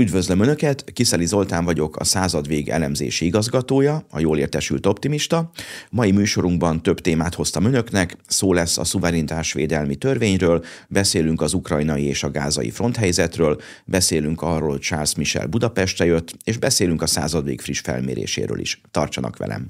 Üdvözlöm Önöket, Kiszeli Zoltán vagyok, a századvég elemzési igazgatója, a jól értesült optimista. Mai műsorunkban több témát hoztam Önöknek, szó lesz a szuverenitásvédelmi törvényről, beszélünk az ukrajnai és a gázai fronthelyzetről, beszélünk arról, hogy Charles Michel Budapestre jött, és beszélünk a századvég friss felméréséről is. Tartsanak velem!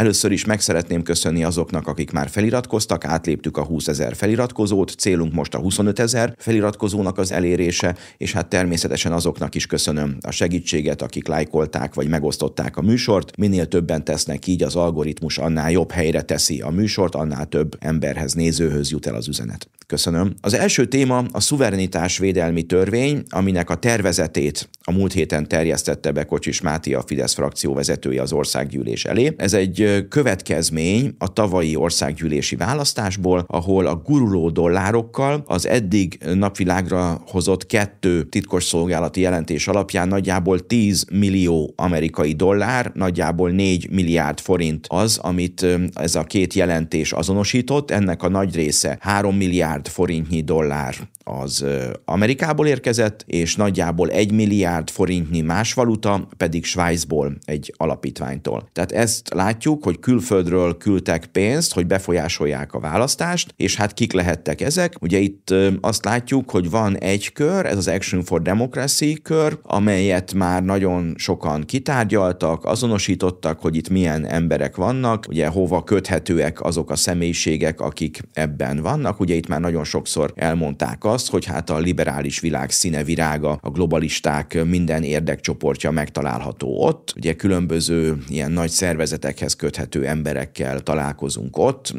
Először is meg szeretném köszönni azoknak, akik már feliratkoztak, átléptük a 20 ezer feliratkozót, célunk most a 25 ezer feliratkozónak az elérése, és hát természetesen azoknak is köszönöm a segítséget, akik lájkolták vagy megosztották a műsort. Minél többen tesznek így, az algoritmus annál jobb helyre teszi a műsort, annál több emberhez, nézőhöz jut el az üzenet. Köszönöm. Az első téma a szuverenitás védelmi törvény, aminek a tervezetét a múlt héten terjesztette be Kocsis Máté, a Fidesz frakció vezetője az országgyűlés elé. Ez egy következmény a tavalyi országgyűlési választásból, ahol a guruló dollárokkal az eddig napvilágra hozott kettő titkosszolgálati jelentés alapján nagyjából 10 millió amerikai dollár, nagyjából 4 milliárd forint az, amit ez a két jelentés azonosított. Ennek a nagy része 3 milliárd milliárd forintnyi dollár az Amerikából érkezett, és nagyjából egy milliárd forintnyi más valuta pedig Svájcból egy alapítványtól. Tehát ezt látjuk, hogy külföldről küldtek pénzt, hogy befolyásolják a választást, és hát kik lehettek ezek? Ugye itt azt látjuk, hogy van egy kör, ez az Action for Democracy kör, amelyet már nagyon sokan kitárgyaltak, azonosítottak, hogy itt milyen emberek vannak, ugye hova köthetőek azok a személyiségek, akik ebben vannak. Ugye itt már nagyon sokszor elmondták azt, hogy hát a liberális világ színe virága, a globalisták minden érdekcsoportja megtalálható ott. Ugye különböző ilyen nagy szervezetekhez köthető emberekkel találkozunk ott.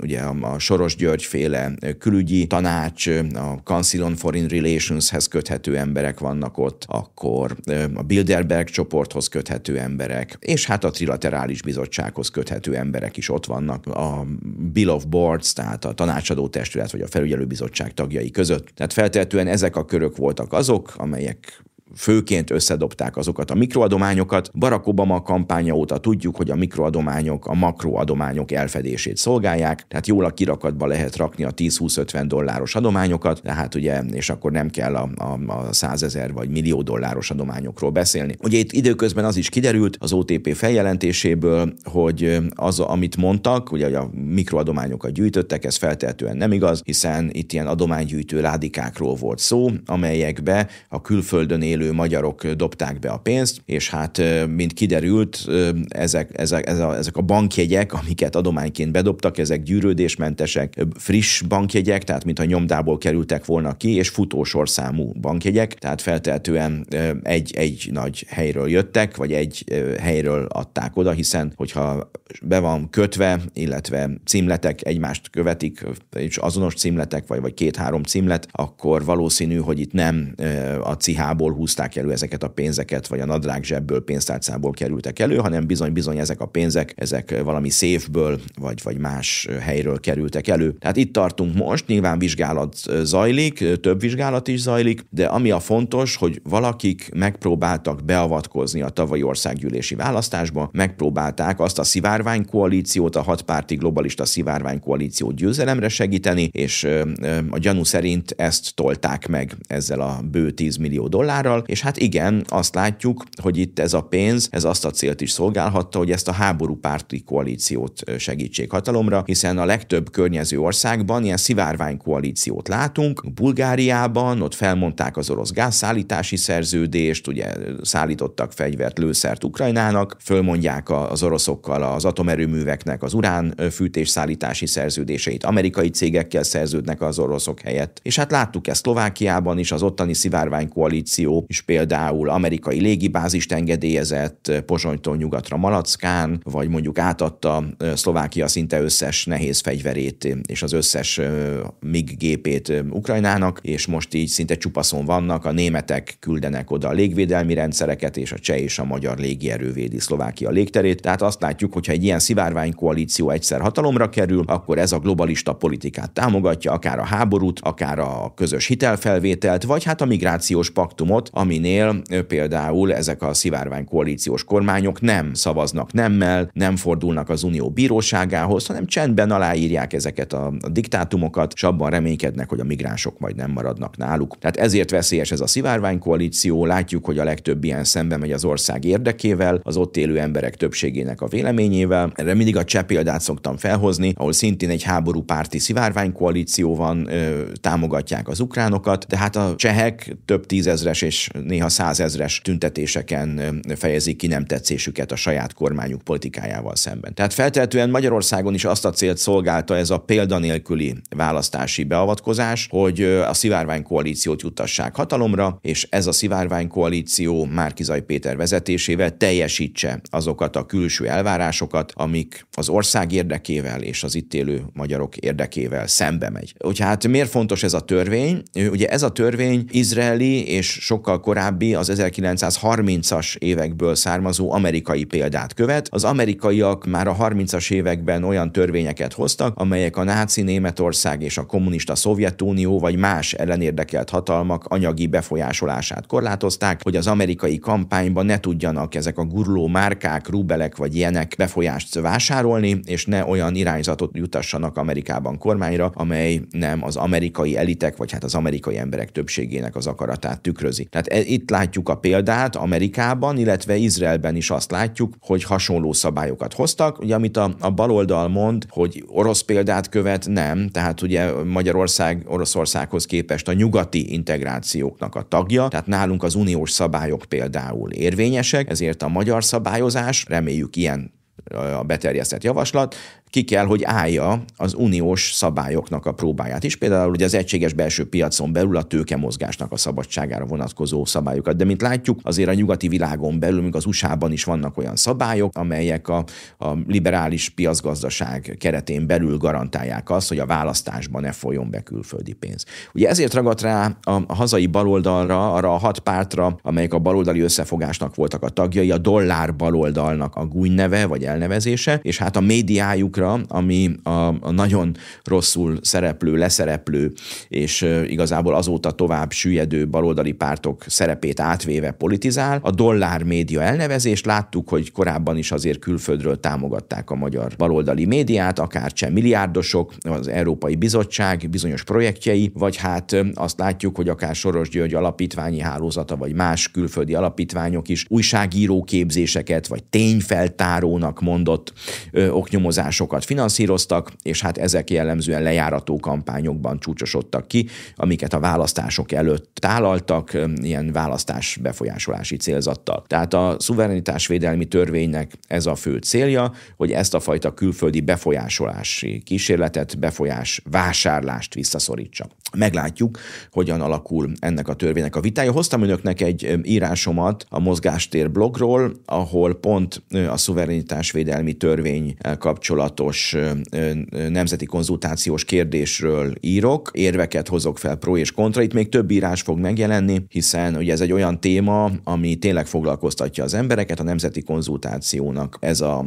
Ugye a Soros György féle külügyi tanács, a Council on Foreign Relationshez köthető emberek vannak ott, akkor a Bilderberg csoporthoz köthető emberek, és hát a Trilaterális Bizottsághoz köthető emberek is ott vannak. A Bill of Boards, tehát a tanácsadó testület vagy a felügyelőbizottság tagjai között. Tehát feltehetően ezek a körök voltak azok, amelyek főként összedobták azokat a mikroadományokat. Barack Obama kampánya óta tudjuk, hogy a mikroadományok a makroadományok elfedését szolgálják, tehát jól a kirakatba lehet rakni a 10-20-50 dolláros adományokat, tehát ugye, és akkor nem kell a, a, a 100 ezer vagy millió dolláros adományokról beszélni. Ugye itt időközben az is kiderült az OTP feljelentéséből, hogy az, amit mondtak, ugye hogy a mikroadományokat gyűjtöttek, ez feltehetően nem igaz, hiszen itt ilyen adománygyűjtő ládikákról volt szó, amelyekbe a külföldön élő élő magyarok dobták be a pénzt, és hát, mint kiderült, ezek, ezek, ezek, a, bankjegyek, amiket adományként bedobtak, ezek gyűrődésmentesek, friss bankjegyek, tehát mintha nyomdából kerültek volna ki, és futósorszámú bankjegyek, tehát feltehetően egy, egy nagy helyről jöttek, vagy egy helyről adták oda, hiszen hogyha be van kötve, illetve címletek egymást követik, és azonos címletek, vagy, vagy két-három címlet, akkor valószínű, hogy itt nem a cihából húzták elő ezeket a pénzeket, vagy a nadrág zsebből, pénztárcából kerültek elő, hanem bizony-bizony ezek a pénzek, ezek valami széfből, vagy, vagy más helyről kerültek elő. Tehát itt tartunk most, nyilván vizsgálat zajlik, több vizsgálat is zajlik, de ami a fontos, hogy valakik megpróbáltak beavatkozni a tavalyi országgyűlési választásba, megpróbálták azt a szivárványkoalíciót, a hatpárti globalista szivárványkoalíciót győzelemre segíteni, és a gyanú szerint ezt tolták meg ezzel a bő 10 millió dollárral, és hát igen, azt látjuk, hogy itt ez a pénz, ez azt a célt is szolgálhatta, hogy ezt a háború párti koalíciót segítsék hatalomra, hiszen a legtöbb környező országban ilyen szivárvány koalíciót látunk. Bulgáriában ott felmondták az orosz gázszállítási szerződést, ugye szállítottak fegyvert, lőszert Ukrajnának, fölmondják az oroszokkal az atomerőműveknek az urán fűtés szállítási szerződéseit, amerikai cégekkel szerződnek az oroszok helyett. És hát láttuk ezt Szlovákiában is, az ottani szivárvány koalíció is például amerikai légibázist engedélyezett Pozsonytól nyugatra Malackán, vagy mondjuk átadta Szlovákia szinte összes nehéz fegyverét és az összes MIG gépét Ukrajnának, és most így szinte csupaszon vannak, a németek küldenek oda a légvédelmi rendszereket, és a cseh és a magyar légierő védi Szlovákia légterét. Tehát azt látjuk, hogy ha egy ilyen szivárvány koalíció egyszer hatalomra kerül, akkor ez a globalista politikát támogatja, akár a háborút, akár a közös hitelfelvételt, vagy hát a migrációs paktumot, aminél például ezek a szivárvány koalíciós kormányok nem szavaznak nemmel, nem fordulnak az unió bíróságához, hanem csendben aláírják ezeket a, diktátumokat, és abban reménykednek, hogy a migránsok majd nem maradnak náluk. Tehát ezért veszélyes ez a szivárvány koalíció. Látjuk, hogy a legtöbb ilyen szembe megy az ország érdekével, az ott élő emberek többségének a véleményével. Erre mindig a cseh példát szoktam felhozni, ahol szintén egy háború párti szivárvány koalíció van, ö, támogatják az ukránokat, de hát a csehek több tízezres és néha százezres tüntetéseken fejezik ki nem tetszésüket a saját kormányuk politikájával szemben. Tehát feltehetően Magyarországon is azt a célt szolgálta ez a példanélküli választási beavatkozás, hogy a szivárvány koalíciót juttassák hatalomra, és ez a szivárvány koalíció Márkizaj Péter vezetésével teljesítse azokat a külső elvárásokat, amik az ország érdekével és az itt élő magyarok érdekével szembe megy. Hogy hát miért fontos ez a törvény? Ugye ez a törvény izraeli és sokkal korábbi az 1930-as évekből származó amerikai példát követ. Az amerikaiak már a 30-as években olyan törvényeket hoztak, amelyek a náci Németország és a kommunista Szovjetunió vagy más ellenérdekelt hatalmak anyagi befolyásolását korlátozták, hogy az amerikai kampányban ne tudjanak ezek a guruló márkák, rubelek vagy ilyenek befolyást vásárolni, és ne olyan irányzatot jutassanak Amerikában kormányra, amely nem az amerikai elitek, vagy hát az amerikai emberek többségének az akaratát tükrözi. Tehát e, itt látjuk a példát Amerikában, illetve Izraelben is azt látjuk, hogy hasonló szabályokat hoztak. Ugye, amit a, a baloldal mond, hogy orosz példát követ, nem. Tehát ugye Magyarország Oroszországhoz képest a nyugati integrációknak a tagja, tehát nálunk az uniós szabályok például érvényesek, ezért a magyar szabályozás, reméljük ilyen a beterjesztett javaslat, ki kell, hogy állja az uniós szabályoknak a próbáját is. Például ugye az egységes belső piacon belül a tőke mozgásnak a szabadságára vonatkozó szabályokat. De mint látjuk, azért a nyugati világon belül, még az USA-ban is vannak olyan szabályok, amelyek a, a liberális piacgazdaság keretén belül garantálják azt, hogy a választásban ne folyjon be külföldi pénz. Ugye ezért ragadt rá a, hazai baloldalra, arra a hat pártra, amelyek a baloldali összefogásnak voltak a tagjai, a dollár baloldalnak a gúny neve vagy elnevezése, és hát a médiájuk számunkra, ami a, a nagyon rosszul szereplő, leszereplő, és igazából azóta tovább süllyedő baloldali pártok szerepét átvéve politizál. A dollár média elnevezést láttuk, hogy korábban is azért külföldről támogatták a magyar baloldali médiát, akár cseh milliárdosok, az Európai Bizottság bizonyos projektjei, vagy hát azt látjuk, hogy akár Soros György alapítványi hálózata, vagy más külföldi alapítványok is újságíró képzéseket, vagy tényfeltárónak mondott ö, oknyomozások kampányokat finanszíroztak, és hát ezek jellemzően lejárató kampányokban csúcsosodtak ki, amiket a választások előtt tálaltak, ilyen választás befolyásolási célzattal. Tehát a szuverenitásvédelmi törvénynek ez a fő célja, hogy ezt a fajta külföldi befolyásolási kísérletet, befolyás vásárlást visszaszorítsa. Meglátjuk, hogyan alakul ennek a törvénynek a vitája. Hoztam önöknek egy írásomat a mozgástér blogról, ahol pont a szuverenitásvédelmi törvény kapcsolatos nemzeti konzultációs kérdésről írok, érveket hozok fel pro és kontra. Itt még több írás fog megjelenni, hiszen ugye ez egy olyan téma, ami tényleg foglalkoztatja az embereket, a nemzeti konzultációnak ez a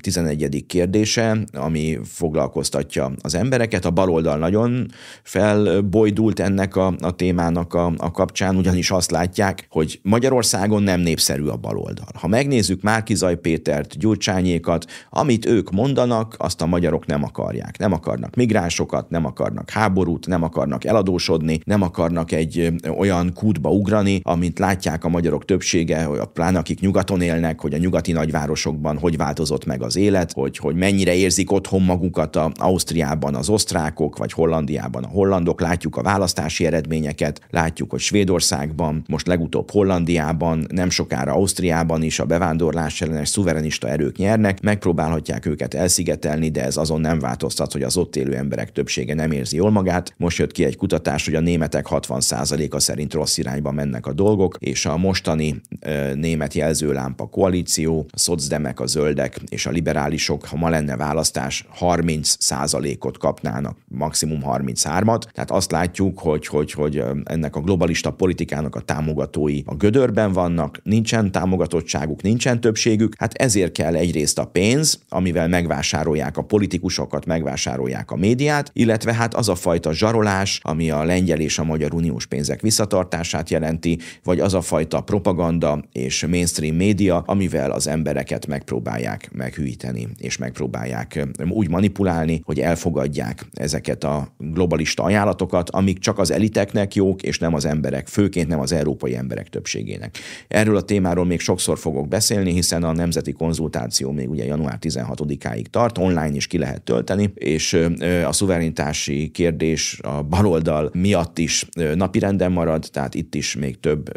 11. kérdése, ami foglalkoztatja az embereket. A baloldal nagyon fel bojdult ennek a, a témának a, a kapcsán, ugyanis azt látják, hogy Magyarországon nem népszerű a baloldal. Ha megnézzük Márkizaj Pétert, Gyurcsányékat, amit ők mondanak, azt a magyarok nem akarják. Nem akarnak migránsokat, nem akarnak háborút, nem akarnak eladósodni, nem akarnak egy olyan kútba ugrani, amit látják a magyarok többsége, pláne akik nyugaton élnek, hogy a nyugati nagyvárosokban hogy változott meg az élet, hogy, hogy mennyire érzik otthon magukat a Ausztriában az osztrákok, vagy Hollandiában a hollandok, látjuk a választási eredményeket, látjuk, hogy Svédországban, most legutóbb Hollandiában, nem sokára Ausztriában is a bevándorlás ellenes szuverenista erők nyernek, megpróbálhatják őket elszigetelni, de ez azon nem változtat, hogy az ott élő emberek többsége nem érzi jól magát. Most jött ki egy kutatás, hogy a németek 60%-a szerint rossz irányba mennek a dolgok, és a mostani e, német jelzőlámpa koalíció, a szocdemek, a zöldek és a liberálisok, ha ma lenne választás, 30%-ot kapnának, maximum 33-at, tehát azt látjuk, hogy, hogy, hogy ennek a globalista politikának a támogatói a gödörben vannak, nincsen támogatottságuk, nincsen többségük, hát ezért kell egyrészt a pénz, amivel megvásárolják a politikusokat, megvásárolják a médiát, illetve hát az a fajta zsarolás, ami a lengyel és a magyar uniós pénzek visszatartását jelenti, vagy az a fajta propaganda és mainstream média, amivel az embereket megpróbálják meghűíteni, és megpróbálják úgy manipulálni, hogy elfogadják ezeket a globalista ajánlatokat, amik csak az eliteknek jók, és nem az emberek, főként nem az európai emberek többségének. Erről a témáról még sokszor fogok beszélni, hiszen a nemzeti konzultáció még ugye január 16-áig tart, online is ki lehet tölteni, és a szuverenitási kérdés a baloldal miatt is napirenden marad, tehát itt is még több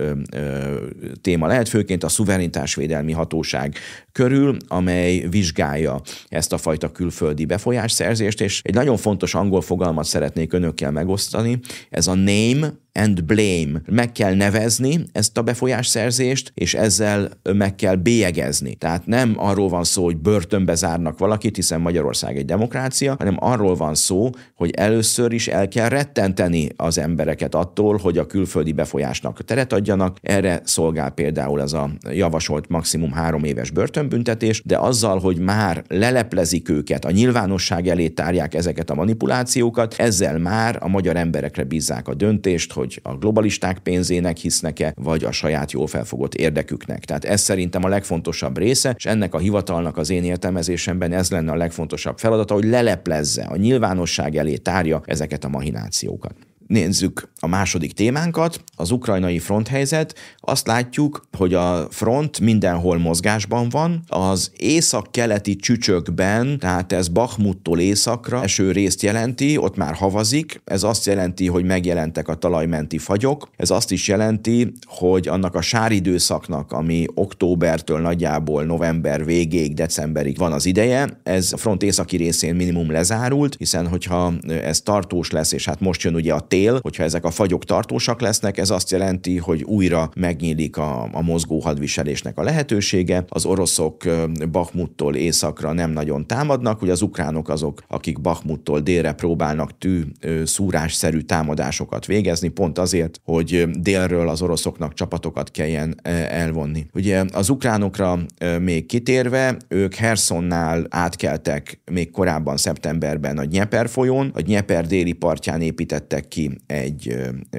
téma lehet, főként a szuverenitásvédelmi hatóság körül, amely vizsgálja ezt a fajta külföldi befolyásszerzést, és egy nagyon fontos angol fogalmat szeretnék önökkel megosztani, ez a name and blame. Meg kell nevezni ezt a befolyásszerzést, és ezzel meg kell bélyegezni. Tehát nem arról van szó, hogy börtönbe zárnak valakit, hiszen Magyarország egy demokrácia, hanem arról van szó, hogy először is el kell rettenteni az embereket attól, hogy a külföldi befolyásnak teret adjanak. Erre szolgál például ez a javasolt maximum három éves börtönbüntetés, de azzal, hogy már leleplezik őket, a nyilvánosság elé tárják ezeket a manipulációkat, ezzel már a magyar emberekre bízzák a döntést, hogy a globalisták pénzének hisznek-e, vagy a saját jól felfogott érdeküknek. Tehát ez szerintem a legfontosabb része, és ennek a hivatalnak az én értelmezésemben ez lenne a legfontosabb feladata, hogy leleplezze, a nyilvánosság elé tárja ezeket a mahinációkat. Nézzük a második témánkat, az ukrajnai fronthelyzet. Azt látjuk, hogy a front mindenhol mozgásban van. Az észak-keleti csücsökben, tehát ez Bakhmuttól északra eső részt jelenti, ott már havazik. Ez azt jelenti, hogy megjelentek a talajmenti fagyok. Ez azt is jelenti, hogy annak a sáridőszaknak, ami októbertől nagyjából november végéig, decemberig van az ideje, ez a front északi részén minimum lezárult, hiszen hogyha ez tartós lesz, és hát most jön ugye a tél, hogyha ezek a fagyok tartósak lesznek, ez azt jelenti, hogy újra megnyílik a, a mozgó hadviselésnek a lehetősége. Az oroszok Bakhmuttól északra nem nagyon támadnak, ugye az ukránok azok, akik Bakhmuttól délre próbálnak tű szúrásszerű támadásokat végezni, pont azért, hogy délről az oroszoknak csapatokat kelljen elvonni. Ugye az ukránokra még kitérve, ők Hersonnál átkeltek még korábban szeptemberben a Dnieper folyón, a Dnieper déli partján építettek ki egy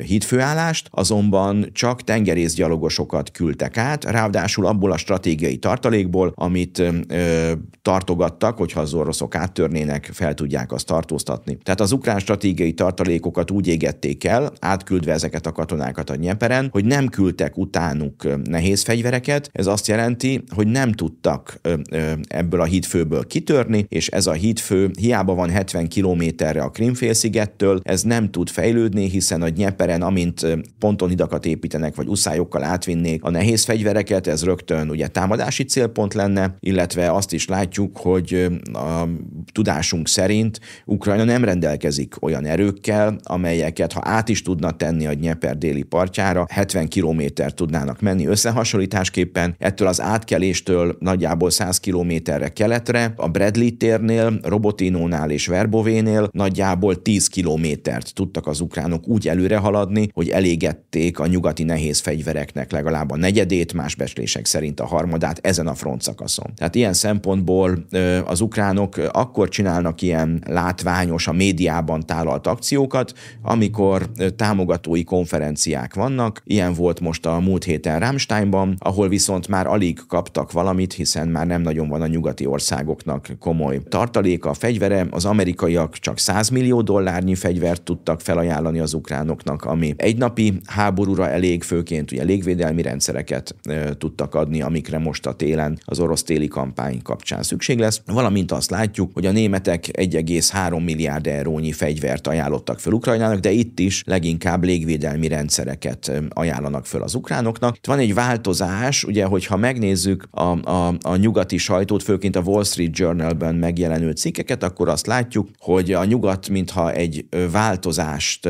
hídfőállást, azonban csak tengerészgyalogosokat küldtek át, ráadásul abból a stratégiai tartalékból, amit ö, tartogattak, hogyha az oroszok áttörnének, fel tudják azt tartóztatni. Tehát az ukrán stratégiai tartalékokat úgy égették el, átküldve ezeket a katonákat a Nyeperen, hogy nem küldtek utánuk nehéz fegyvereket. Ez azt jelenti, hogy nem tudtak ö, ö, ebből a hídfőből kitörni, és ez a hídfő hiába van 70 kilométerre a Krimfélszigettől, ez nem tud fejlődni, hiszen a Nyeperen, amint pontonhidakat építenek, vagy uszályokkal átvinnék a nehéz fegyvereket, ez rögtön ugye támadási célpont lenne, illetve azt is látjuk, hogy a tudásunk szerint Ukrajna nem rendelkezik olyan erőkkel, amelyeket, ha át is tudna tenni a Nyeper déli partjára, 70 kilométer tudnának menni összehasonlításképpen. Ettől az átkeléstől nagyjából 100 kilométerre keletre, a Bradley térnél, Robotinónál és Verbovénél nagyjából 10 kilométert tudtak az ukránok úgy előre haladni, hogy elégették a nyugati nehéz fegyvereknek legalább a negyedét, más becslések szerint a harmadát ezen a front szakaszon. Tehát ilyen szempontból az ukránok akkor csinálnak ilyen látványos, a médiában tálalt akciókat, amikor támogatói konferenciák vannak. Ilyen volt most a múlt héten Rammsteinban, ahol viszont már alig kaptak valamit, hiszen már nem nagyon van a nyugati országoknak komoly tartaléka, a fegyvere. Az amerikaiak csak 100 millió dollárnyi fegyvert tudtak felajánlani az ukránoknak, ami egy napi háborúra elég, főként ugye légvédelmi rendszereket e, tudtak adni, amikre most a télen az orosz téli kampány kapcsán szükség lesz. Valamint azt látjuk, hogy a németek 1,3 milliárd eurónyi fegyvert ajánlottak fel Ukrajnának, de itt is leginkább légvédelmi rendszereket ajánlanak fel az ukránoknak. Itt van egy változás, ugye, hogyha megnézzük a, a, a nyugati sajtót, főként a Wall Street Journalben megjelenő cikkeket, akkor azt látjuk, hogy a nyugat mintha egy változást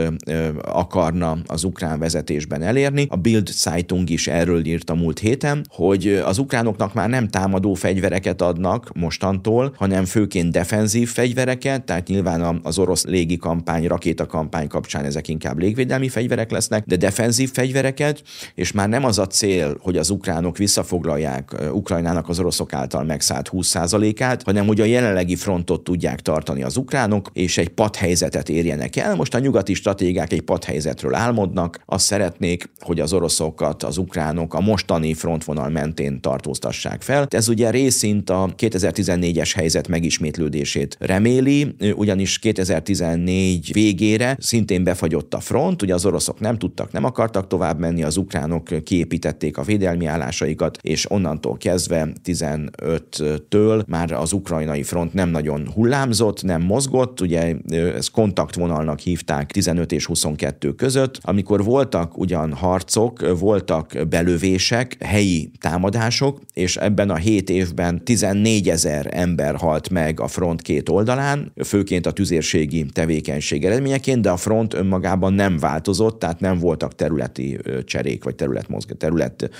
akarna az ukrán vezetésben elérni. A Bild Zeitung is erről írt a múlt héten, hogy az ukránoknak már nem támadó fegyvereket adnak mostantól, hanem főként defenzív fegyvereket, tehát nyilván az orosz légi kampány, rakéta kampány kapcsán ezek inkább légvédelmi fegyverek lesznek, de defenzív fegyvereket, és már nem az a cél, hogy az ukránok visszafoglalják Ukrajnának az oroszok által megszállt 20%-át, hanem hogy a jelenlegi frontot tudják tartani az ukránok, és egy padhelyzetet érjenek el. Most a nyugati stratégák egy padhelyzetről álmodnak, azt szeretnék, hogy az oroszokat az ukránok a mostani frontvonal mentén tartóztassák fel. Ez ugye részint a 2014-es helyzet megismétlődését reméli, ugyanis 2014 végére szintén befagyott a front, ugye az oroszok nem tudtak, nem akartak tovább menni, az ukránok kiépítették a védelmi állásaikat, és onnantól kezdve 15-től már az ukrajnai front nem nagyon hullámzott, nem mozgott, ugye ezt kontaktvonalnak hívták 15 és 22 között, amikor voltak ugyan harcok, voltak belövések, helyi támadások, és ebben a 7 évben 14 ezer ember halt meg a front két oldalán, főként a tüzérségi tevékenység eredményeként, de a front önmagában nem változott, tehát nem voltak területi cserék, vagy terület, mozg, terület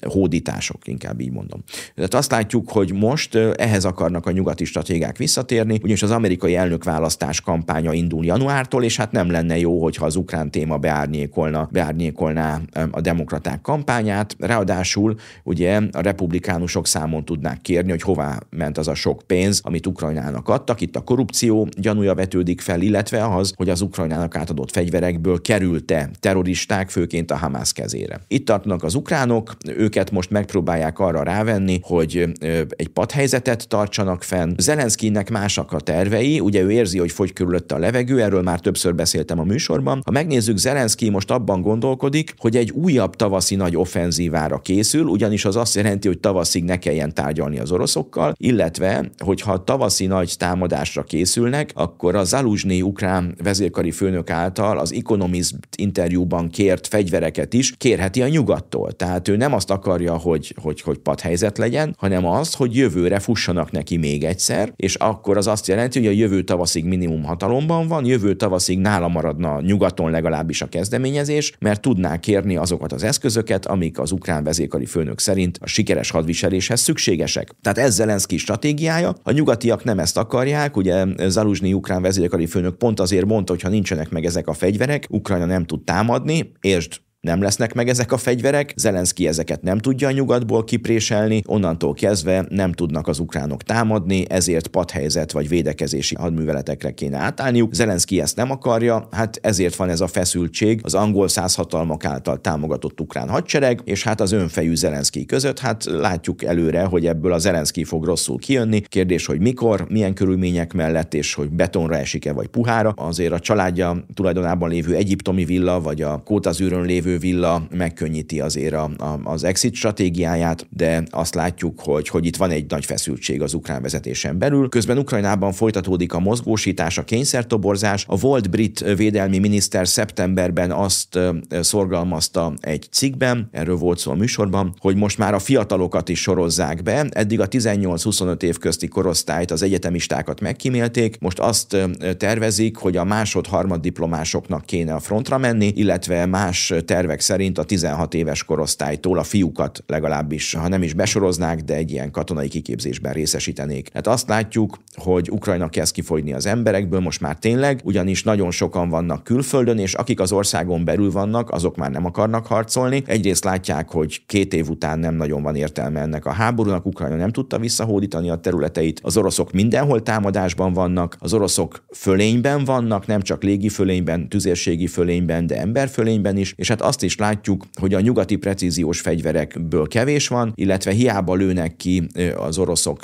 hódítások, inkább így mondom. Tehát azt látjuk, hogy most ehhez akarnak a nyugati stratégák visszatérni, ugyanis az amerikai elnökválasztás kampánya indul januártól, és hát nem lenne jó, hogyha az ukrán téma beárnyékolna, beárnyékolná a demokraták kampányát. Ráadásul ugye a republikánusok számon tudnák kérni, hogy hová ment az a sok pénz, amit Ukrajnának adtak. Itt a korrupció gyanúja vetődik fel, illetve az, hogy az Ukrajnának átadott fegyverekből került-e terroristák, főként a Hamász kezére. Itt tartanak az ukránok, őket most megpróbálják arra rávenni, hogy egy padhelyzetet tartsanak fenn. Zelenszkinek másak a tervei, ugye ő érzi, hogy fogy körülötte a levegő, erről már többször beszéltem a műsorban. Ha megnézzük, Zelenszky most abban gondolkodik, hogy egy újabb tavaszi nagy offenzívára készül, ugyanis az azt jelenti, hogy tavaszig ne kelljen tárgyalni az oroszokkal, illetve, hogyha tavaszi nagy támadásra készülnek, akkor a Zaluzsnyi ukrán vezérkari főnök által az Economist interjúban kért fegyvereket is kérheti a nyugattól. Tehát ő nem azt akarja, hogy, hogy, hogy padhelyzet legyen, hanem azt, hogy jövőre fussanak neki még egyszer, és akkor az azt jelenti, hogy a jövő tavaszig minimum hatalomban van, jövő tavaszig nála maradna nyugaton legalábbis a kezdeményezés, mert tudná kérni azokat az eszközöket, amik az ukrán vezérkari főnök szerint a sikeres hadviseléshez szükségesek. Tehát ez Zelenszky stratégiája. A nyugatiak nem ezt akarják, ugye Zaluzsnyi ukrán vezérkari főnök pont azért mondta, hogy ha nincsenek meg ezek a fegyverek, Ukrajna nem tud támadni, és nem lesznek meg ezek a fegyverek, Zelenszky ezeket nem tudja a nyugatból kipréselni, onnantól kezdve nem tudnak az ukránok támadni, ezért padhelyzet vagy védekezési hadműveletekre kéne átállniuk. Zelenszky ezt nem akarja, hát ezért van ez a feszültség az angol százhatalmak által támogatott ukrán hadsereg, és hát az önfejű Zelenszky között, hát látjuk előre, hogy ebből a Zelenszky fog rosszul kijönni. Kérdés, hogy mikor, milyen körülmények mellett, és hogy betonra esik-e vagy puhára. Azért a családja tulajdonában lévő egyiptomi villa, vagy a Kótazűrön lévő villa megkönnyíti azért a, a, az exit stratégiáját, de azt látjuk, hogy, hogy itt van egy nagy feszültség az ukrán vezetésen belül. Közben Ukrajnában folytatódik a mozgósítás, a kényszertoborzás. A volt brit védelmi miniszter szeptemberben azt szorgalmazta egy cikkben, erről volt szó a műsorban, hogy most már a fiatalokat is sorozzák be. Eddig a 18-25 év közti korosztályt, az egyetemistákat megkímélték, most azt tervezik, hogy a másod-harmad diplomásoknak kéne a frontra menni, illetve más tervezések tervek szerint a 16 éves korosztálytól a fiúkat legalábbis, ha nem is besoroznák, de egy ilyen katonai kiképzésben részesítenék. Hát azt látjuk, hogy Ukrajna kezd kifogyni az emberekből most már tényleg, ugyanis nagyon sokan vannak külföldön, és akik az országon belül vannak, azok már nem akarnak harcolni. Egyrészt látják, hogy két év után nem nagyon van értelme ennek a háborúnak, Ukrajna nem tudta visszahódítani a területeit, az oroszok mindenhol támadásban vannak, az oroszok fölényben vannak, nem csak légi fölényben, tüzérségi fölényben, de emberfölényben is, és hát azt azt is látjuk, hogy a nyugati precíziós fegyverekből kevés van, illetve hiába lőnek ki az oroszok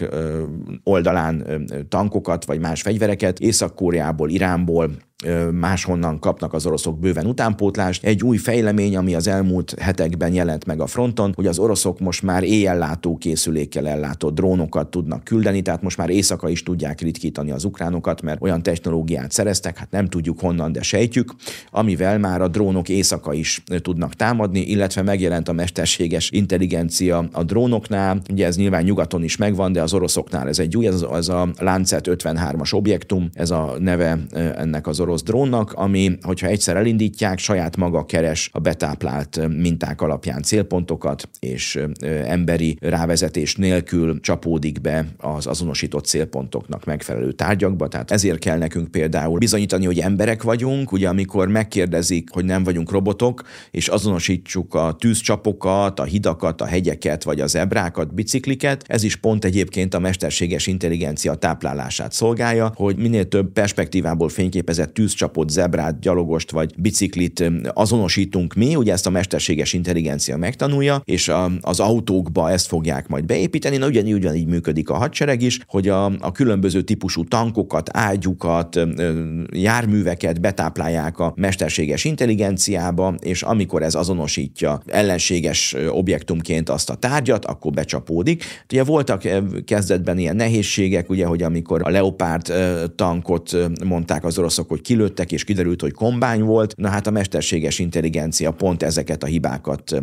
oldalán tankokat vagy más fegyvereket, Észak-Koreából, Iránból, máshonnan kapnak az oroszok bőven utánpótlást. Egy új fejlemény, ami az elmúlt hetekben jelent meg a fronton, hogy az oroszok most már éjjellátó készülékkel ellátott drónokat tudnak küldeni, tehát most már éjszaka is tudják ritkítani az ukránokat, mert olyan technológiát szereztek, hát nem tudjuk honnan, de sejtjük, amivel már a drónok éjszaka is tudnak támadni, illetve megjelent a mesterséges intelligencia a drónoknál, ugye ez nyilván nyugaton is megvan, de az oroszoknál ez egy új, ez, ez a Lancet 53-as objektum, ez a neve ennek az orosz orosz drónnak, ami, hogyha egyszer elindítják, saját maga keres a betáplált minták alapján célpontokat, és emberi rávezetés nélkül csapódik be az azonosított célpontoknak megfelelő tárgyakba. Tehát ezért kell nekünk például bizonyítani, hogy emberek vagyunk, ugye amikor megkérdezik, hogy nem vagyunk robotok, és azonosítsuk a tűzcsapokat, a hidakat, a hegyeket, vagy az ebrákat, bicikliket, ez is pont egyébként a mesterséges intelligencia táplálását szolgálja, hogy minél több perspektívából fényképezett tűzcsapot, zebrát, gyalogost vagy biciklit azonosítunk mi, ugye ezt a mesterséges intelligencia megtanulja, és a, az autókba ezt fogják majd beépíteni, na ugyanígy, ugyanígy működik a hadsereg is, hogy a, a különböző típusú tankokat, ágyukat, járműveket betáplálják a mesterséges intelligenciába, és amikor ez azonosítja ellenséges objektumként azt a tárgyat, akkor becsapódik. Ugye voltak kezdetben ilyen nehézségek, ugye, hogy amikor a Leopard tankot mondták az oroszok, hogy kilőttek, és kiderült, hogy kombány volt, na hát a mesterséges intelligencia pont ezeket a hibákat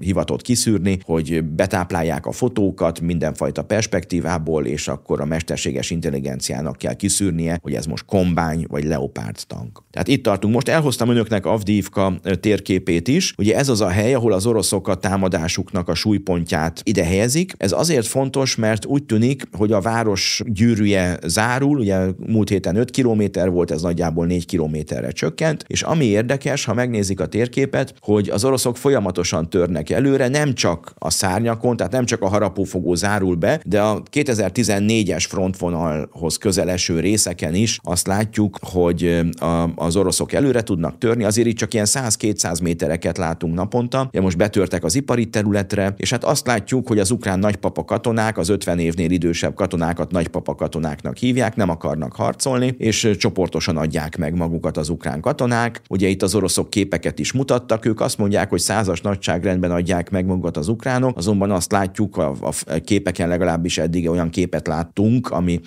hivatott kiszűrni, hogy betáplálják a fotókat mindenfajta perspektívából, és akkor a mesterséges intelligenciának kell kiszűrnie, hogy ez most kombány vagy Leopard tank. Tehát itt tartunk. Most elhoztam önöknek Avdívka térképét is. Ugye ez az a hely, ahol az oroszok a támadásuknak a súlypontját ide helyezik. Ez azért fontos, mert úgy tűnik, hogy a város gyűrűje zárul, ugye múlt héten 5 kilométer volt, ez nagyjából 4 kilométerre csökkent, és ami érdekes, ha megnézik a térképet, hogy az oroszok folyamatosan törnek előre, nem csak a szárnyakon, tehát nem csak a harapófogó zárul be, de a 2014-es frontvonalhoz közeleső részeken is azt látjuk, hogy az oroszok előre tudnak törni, azért itt csak ilyen 100-200 métereket látunk naponta, ugye most betörtek az ipari területre, és hát azt látjuk, hogy az ukrán nagypapa katonák, az 50 évnél idősebb katonákat nagypapa katonáknak hívják, nem akarnak harcolni, és csoportosan adják meg magukat az ukrán katonák. Ugye itt az oroszok képeket is mutattak, ők azt mondják, hogy százas nagyságrendben adják meg magukat az ukránok, azonban azt látjuk, a, a képeken legalábbis eddig olyan képet láttunk, ami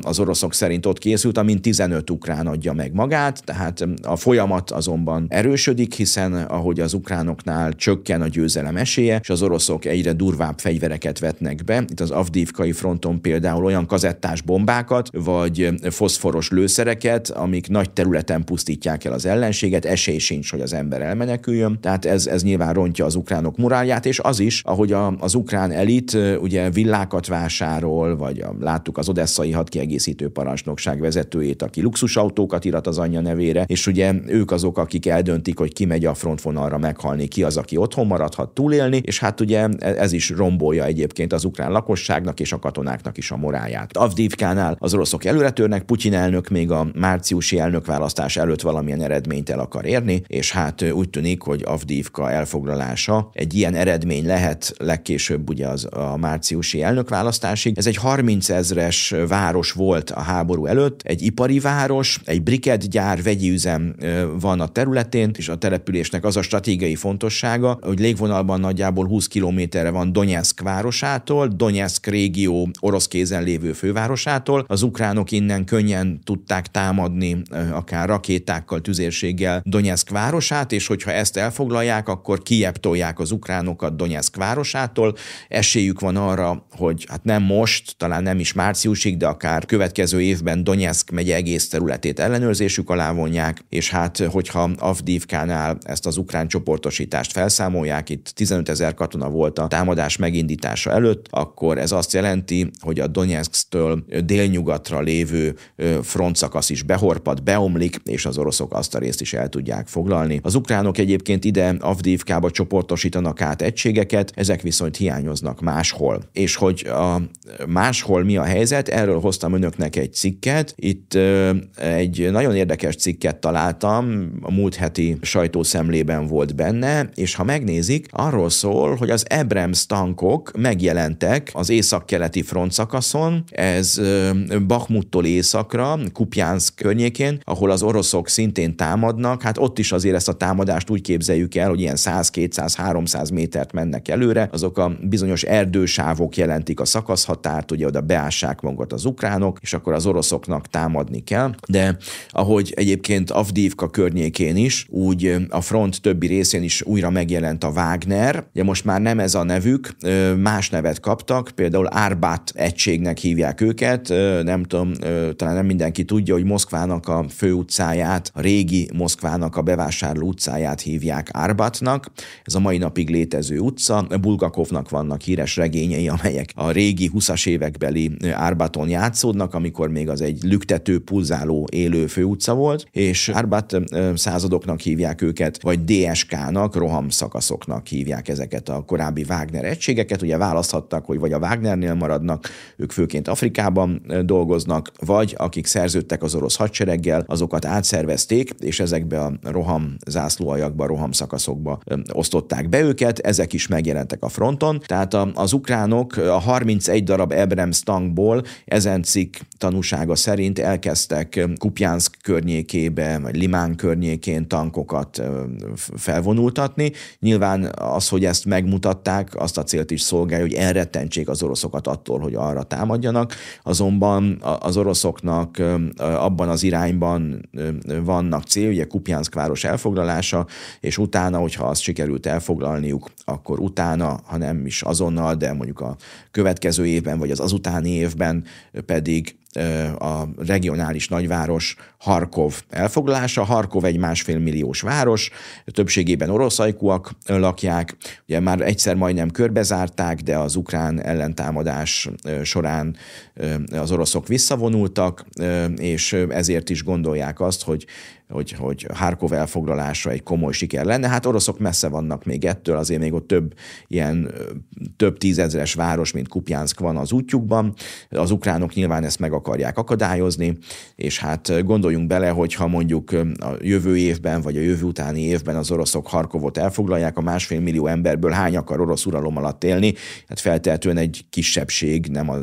az oroszok szerint ott készült, amint 15 ukrán adja meg magát, tehát a folyamat azonban erősödik, hiszen ahogy az ukránoknál csökken a győzelem esélye, és az oroszok egyre durvább fegyvereket vetnek be. Itt az Avdívkai fronton például olyan kazettás bombákat, vagy foszforos lőszereket, amik nagy területen pusztítják el az ellenséget, esély sincs, hogy az ember elmeneküljön. Tehát ez, ez nyilván rontja az ukránok morálját, és az is, ahogy a, az ukrán elit ugye villákat vásárol, vagy a, láttuk az odesszai hadkiegészítő parancsnokság vezetőjét, aki luxusautókat irat az anyja nevére, és ugye ők azok, akik eldöntik, hogy ki megy a frontvonalra meghalni, ki az, aki otthon maradhat túlélni, és hát ugye ez is rombolja egyébként az ukrán lakosságnak és a katonáknak is a moráját. Avdívkánál az oroszok előretörnek, Putyin elnök még a márciusi elnökválasztás előtt valamilyen eredményt el akar érni, és hát úgy tűnik, hogy Avdívka elfoglalása egy ilyen eredmény lehet legkésőbb ugye az a márciusi elnökválasztásig. Ez egy 30 ezres város volt a háború előtt, egy ipari város, egy briketgyár, vegyi üzem van a területén, és a településnek az a stratégiai fontossága, hogy légvonalban nagyjából 20 kilométerre van Donetsk városától, Donetsk régió orosz kézen lévő fővárosától. Az ukránok innen könnyen tudták támadni akár rakétákkal, tüzérséggel Donetsk városát, és hogyha ezt elfoglalják, akkor kieptolják az ukránokat Donetsk városától. Esélyük van arra, hogy hát nem most, talán nem is márciusig, de akár következő évben Donetsk megye egész területét ellenőrzésük alá vonják, és hát hogyha Avdívkánál ezt az ukrán csoportosítást felszámolják, itt 15 ezer katona volt a támadás megindítása előtt, akkor ez azt jelenti, hogy a Donetsk-től délnyugatra lévő frontszakasz is behorpad, beomlik, és az oroszok azt a részt is el tudják foglalni. Az ukránok egyébként ide Avdívkába csoportosítanak át egységeket, ezek viszont hiányoznak máshol. És hogy a máshol mi a helyzet, erről hoztam önöknek egy cikket. Itt egy nagyon érdekes cikket találtam, a múlt heti sajtószemlében volt benne, és ha megnézik, arról szól, hogy az Abrams tankok megjelentek az északkeleti frontszakaszon, ez Bakhmuttól északra, Kupjánszk környékén, ahol az oroszok szintén támadnak, hát ott is azért ezt a támadást úgy képzeljük el, hogy ilyen 100-200-300 métert mennek előre, azok a bizonyos erdősávok jelentik a szakaszhatárt, ugye oda beássák magukat az ukránok, és akkor az oroszoknak támadni kell, de ahogy egyébként Avdívka környékén is, úgy a front többi részén is újra megjelent a Wagner, ugye most már nem ez a nevük, más nevet kaptak, például Árbát egységnek hívják őket, nem tudom, talán nem mindenki tudja, hogy Moszkvának Moszkvának a főutcáját, a régi Moszkvának a bevásárló utcáját hívják Árbatnak. Ez a mai napig létező utca. Bulgakovnak vannak híres regényei, amelyek a régi 20-as évekbeli Árbaton játszódnak, amikor még az egy lüktető, pulzáló, élő főutca volt, és Árbat századoknak hívják őket, vagy DSK-nak, rohamszakaszoknak hívják ezeket a korábbi Wagner egységeket. Ugye választhattak, hogy vagy a Wagnernél maradnak, ők főként Afrikában dolgoznak, vagy akik szerződtek az orosz hadsereggel, azokat átszervezték, és ezekbe a roham zászlóajakba, roham szakaszokba osztották be őket, ezek is megjelentek a fronton, tehát az ukránok a 31 darab Abrams tankból ezen cikk tanúsága szerint elkezdtek Kupjánszk környékébe, vagy Limán környékén tankokat felvonultatni. Nyilván az, hogy ezt megmutatták, azt a célt is szolgálja, hogy elrettentsék az oroszokat attól, hogy arra támadjanak, azonban az oroszoknak abban az irányban vannak cél, ugye Kupjánszk város elfoglalása, és utána, hogyha azt sikerült elfoglalniuk, akkor utána, ha nem is azonnal, de mondjuk a következő évben, vagy az azutáni évben pedig a regionális nagyváros Harkov elfoglalása. Harkov egy másfél milliós város, többségében oroszajkúak lakják. Ugye már egyszer majdnem körbezárták, de az ukrán ellentámadás során az oroszok visszavonultak, és ezért is gondolják azt, hogy hogy, hogy Harkov elfoglalása egy komoly siker lenne. Hát oroszok messze vannak még ettől, azért még ott több ilyen több tízezeres város, mint Kupjánszk van az útjukban. Az ukránok nyilván ezt meg akarják akadályozni, és hát gondoljunk bele, hogy ha mondjuk a jövő évben, vagy a jövő utáni évben az oroszok Harkovot elfoglalják, a másfél millió emberből hány akar orosz uralom alatt élni, hát feltehetően egy kisebbség, nem a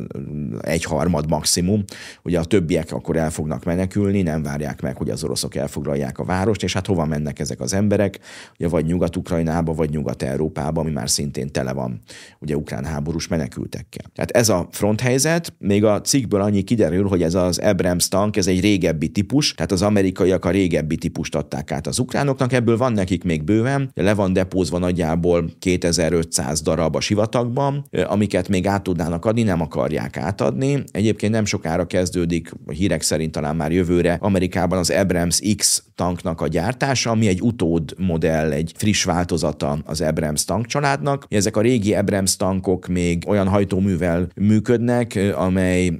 egyharmad maximum. Ugye a többiek akkor el fognak menekülni, nem várják meg, hogy az oroszok elfoglalják a várost, és hát hova mennek ezek az emberek? Ugye vagy Nyugat-Ukrajnába, vagy Nyugat-Európába, ami már szintén tele van ugye ukrán háborús menekültekkel. Tehát ez a fronthelyzet, még a cikkből annyi kiderül, hogy ez az Abrams tank, ez egy régebbi típus, tehát az amerikaiak a régebbi típust adták át az ukránoknak, ebből van nekik még bőven, le van depózva nagyjából 2500 darab a sivatagban, amiket még át tudnának adni, nem akarják átadni. Egyébként nem sokára kezdődik, a hírek szerint talán már jövőre Amerikában az Abrams X tanknak a gyártása, ami egy utód modell, egy friss változata az Abrams tankcsaládnak. Ezek a régi Abrams tankok még olyan hajtóművel működnek, amely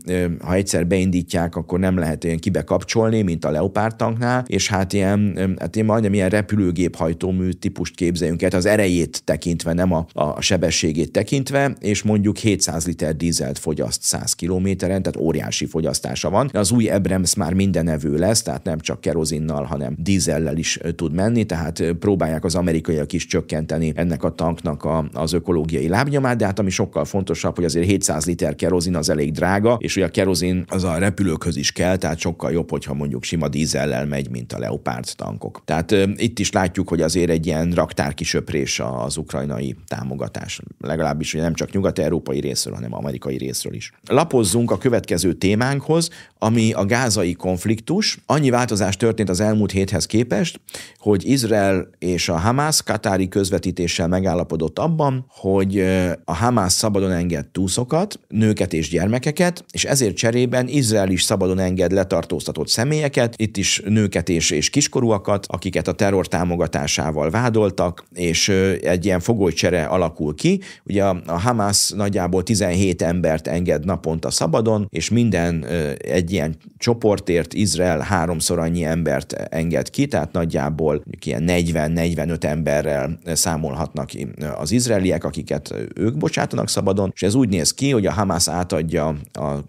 ha egyszer beindítják, akkor nem lehet ilyen kibekapcsolni, mint a Leopard tanknál, és hát ilyen, hát én majdnem ilyen repülőgép hajtómű típust képzeljünk el, az erejét tekintve, nem a, a sebességét tekintve, és mondjuk 700 liter dízelt fogyaszt 100 kilométeren, tehát óriási fogyasztása van. Az új Abrams már minden evő lesz, tehát nem csak kerozinnal, hanem dízellel is tud menni, tehát próbálják az amerikaiak is csökkenteni ennek a tanknak a, az ökológiai lábnyomát, de hát ami sokkal fontosabb, hogy azért 700 liter kerozin az elég drága, és hogy a kerozin az a repülőkhöz is kell, tehát sokkal jobb, hogyha mondjuk sima dízellel megy, mint a Leopard tankok. Tehát ö, itt is látjuk, hogy azért egy ilyen raktárkisöprés az ukrajnai támogatás. Legalábbis ugye nem csak nyugat-európai részről, hanem amerikai részről is. Lapozzunk a következő témánkhoz, ami a gázai konfliktus. Annyi változás történt az elmúlt héthez képest, hogy Izrael és a Hamász katári közvetítéssel megállapodott abban, hogy a Hamász szabadon enged túszokat, nőket és gyermekeket, és ezért cserében Izrael is szabadon enged letartóztatott személyeket, itt is nőket és, és kiskorúakat, akiket a terror támogatásával vádoltak, és egy ilyen fogolycsere alakul ki. Ugye a, Hamász nagyjából 17 embert enged naponta szabadon, és minden egy ilyen csoportért Izrael háromszor annyi embert enged ki, tehát nagyjából ilyen 40-45 emberrel számolhatnak az izraeliek, akiket ők bocsátanak szabadon, és ez úgy néz ki, hogy a Hamas átadja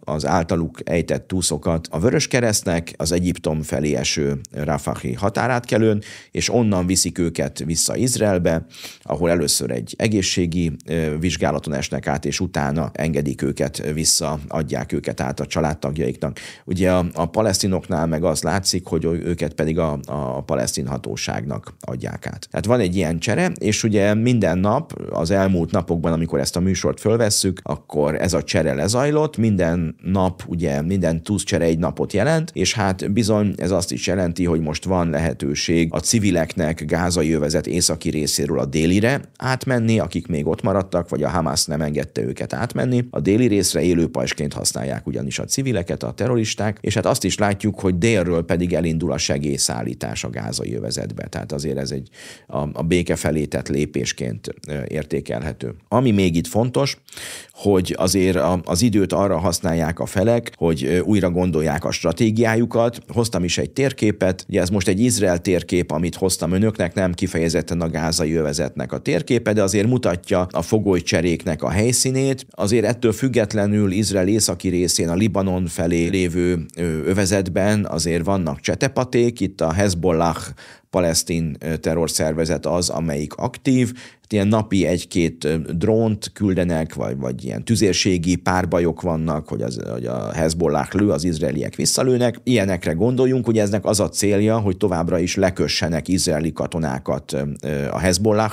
az általuk ejtett túszokat a Vörös Keresztnek, az Egyiptom felé eső Rafahi határátkelőn, és onnan viszik őket vissza Izraelbe, ahol először egy egészségi vizsgálaton esnek át, és utána engedik őket vissza, adják őket át a családtagjaiknak. Ugye a, a palesztinoknál meg az látszik, hogy őket pedig a, a palesztin hatóságnak adják át. Tehát van egy ilyen csere, és ugye minden nap, az elmúlt napokban, amikor ezt a műsort fölvesszük, akkor ez a csere lezajlott, minden nap ugye minden túszcsere egy napot jelent, és hát bizony ez azt is jelenti, hogy most van lehetőség a civileknek gázai övezet északi részéről a délire átmenni, akik még ott maradtak, vagy a Hamas nem engedte őket átmenni. A déli részre élő pajsként használják ugyanis a civileket, a terroristák, és hát azt is látjuk, hogy délről pedig elindul a segélyszállítás a gázai övezetbe. Tehát azért ez egy a, a béke felé tett lépésként értékelhető. Ami még itt fontos, hogy azért az időt arra használják a felek, hogy újra gondolják a stratégiájukat. Hoztam is egy térképet, ugye ez most egy Izrael térkép, amit hoztam önöknek, nem kifejezetten a gázai övezetnek a térképe, de azért mutatja a fogolycseréknek a helyszínét. Azért ettől függetlenül Izrael északi részén, a Libanon felé lévő övezetben azért vannak csetepaték, itt a Hezbollah palesztin terrorszervezet az, amelyik aktív, ilyen napi egy-két drónt küldenek, vagy, vagy ilyen tüzérségi párbajok vannak, hogy, az, hogy a Hezbollah lő, az izraeliek visszalőnek. Ilyenekre gondoljunk, hogy eznek az a célja, hogy továbbra is lekössenek izraeli katonákat a Hezbollah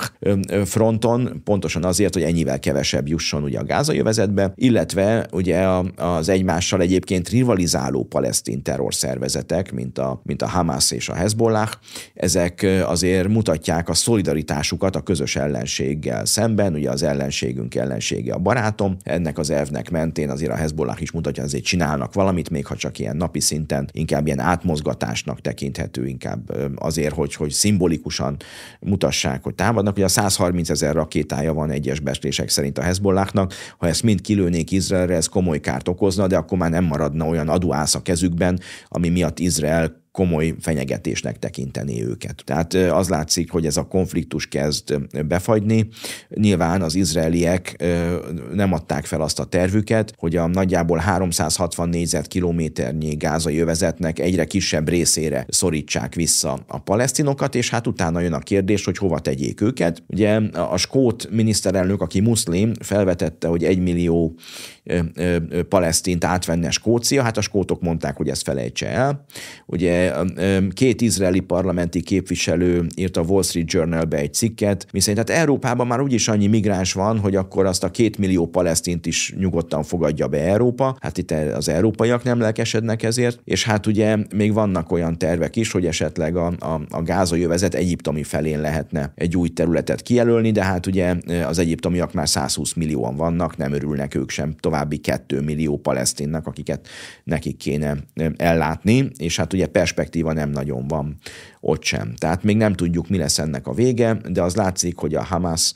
fronton, pontosan azért, hogy ennyivel kevesebb jusson ugye a gázai övezetbe, illetve ugye az egymással egyébként rivalizáló palesztin terrorszervezetek, mint a, mint a Hamas és a Hezbollah, ezek azért mutatják a szolidaritásukat a közös ellen ellenséggel szemben, ugye az ellenségünk ellensége a barátom, ennek az elvnek mentén azért a Hezbollah is mutatja, hogy azért csinálnak valamit, még ha csak ilyen napi szinten, inkább ilyen átmozgatásnak tekinthető, inkább azért, hogy, hogy szimbolikusan mutassák, hogy támadnak. Ugye a 130 ezer rakétája van egyes beszélések szerint a Hezbollahnak, ha ezt mind kilőnék Izraelre, ez komoly kárt okozna, de akkor már nem maradna olyan aduász a kezükben, ami miatt Izrael komoly fenyegetésnek tekinteni őket. Tehát az látszik, hogy ez a konfliktus kezd befagyni. Nyilván az izraeliek nem adták fel azt a tervüket, hogy a nagyjából 360 négyzetkilométernyi gázai övezetnek egyre kisebb részére szorítsák vissza a palesztinokat, és hát utána jön a kérdés, hogy hova tegyék őket. Ugye a skót miniszterelnök, aki muszlim, felvetette, hogy egy millió palesztint átvenne Skócia, hát a skótok mondták, hogy ezt felejtse el. Ugye két izraeli parlamenti képviselő írt a Wall Street Journalbe egy cikket, miszerint hát Európában már úgyis annyi migráns van, hogy akkor azt a két millió palesztint is nyugodtan fogadja be Európa. Hát itt az európaiak nem lelkesednek ezért, és hát ugye még vannak olyan tervek is, hogy esetleg a, a, a gázajövezet egyiptomi felén lehetne egy új területet kijelölni, de hát ugye az egyiptomiak már 120 millióan vannak, nem örülnek ők sem további 2 millió palesztinnak, akiket nekik kéne ellátni, és hát ugye perspektíva nem nagyon van ott sem. Tehát még nem tudjuk, mi lesz ennek a vége, de az látszik, hogy a Hamas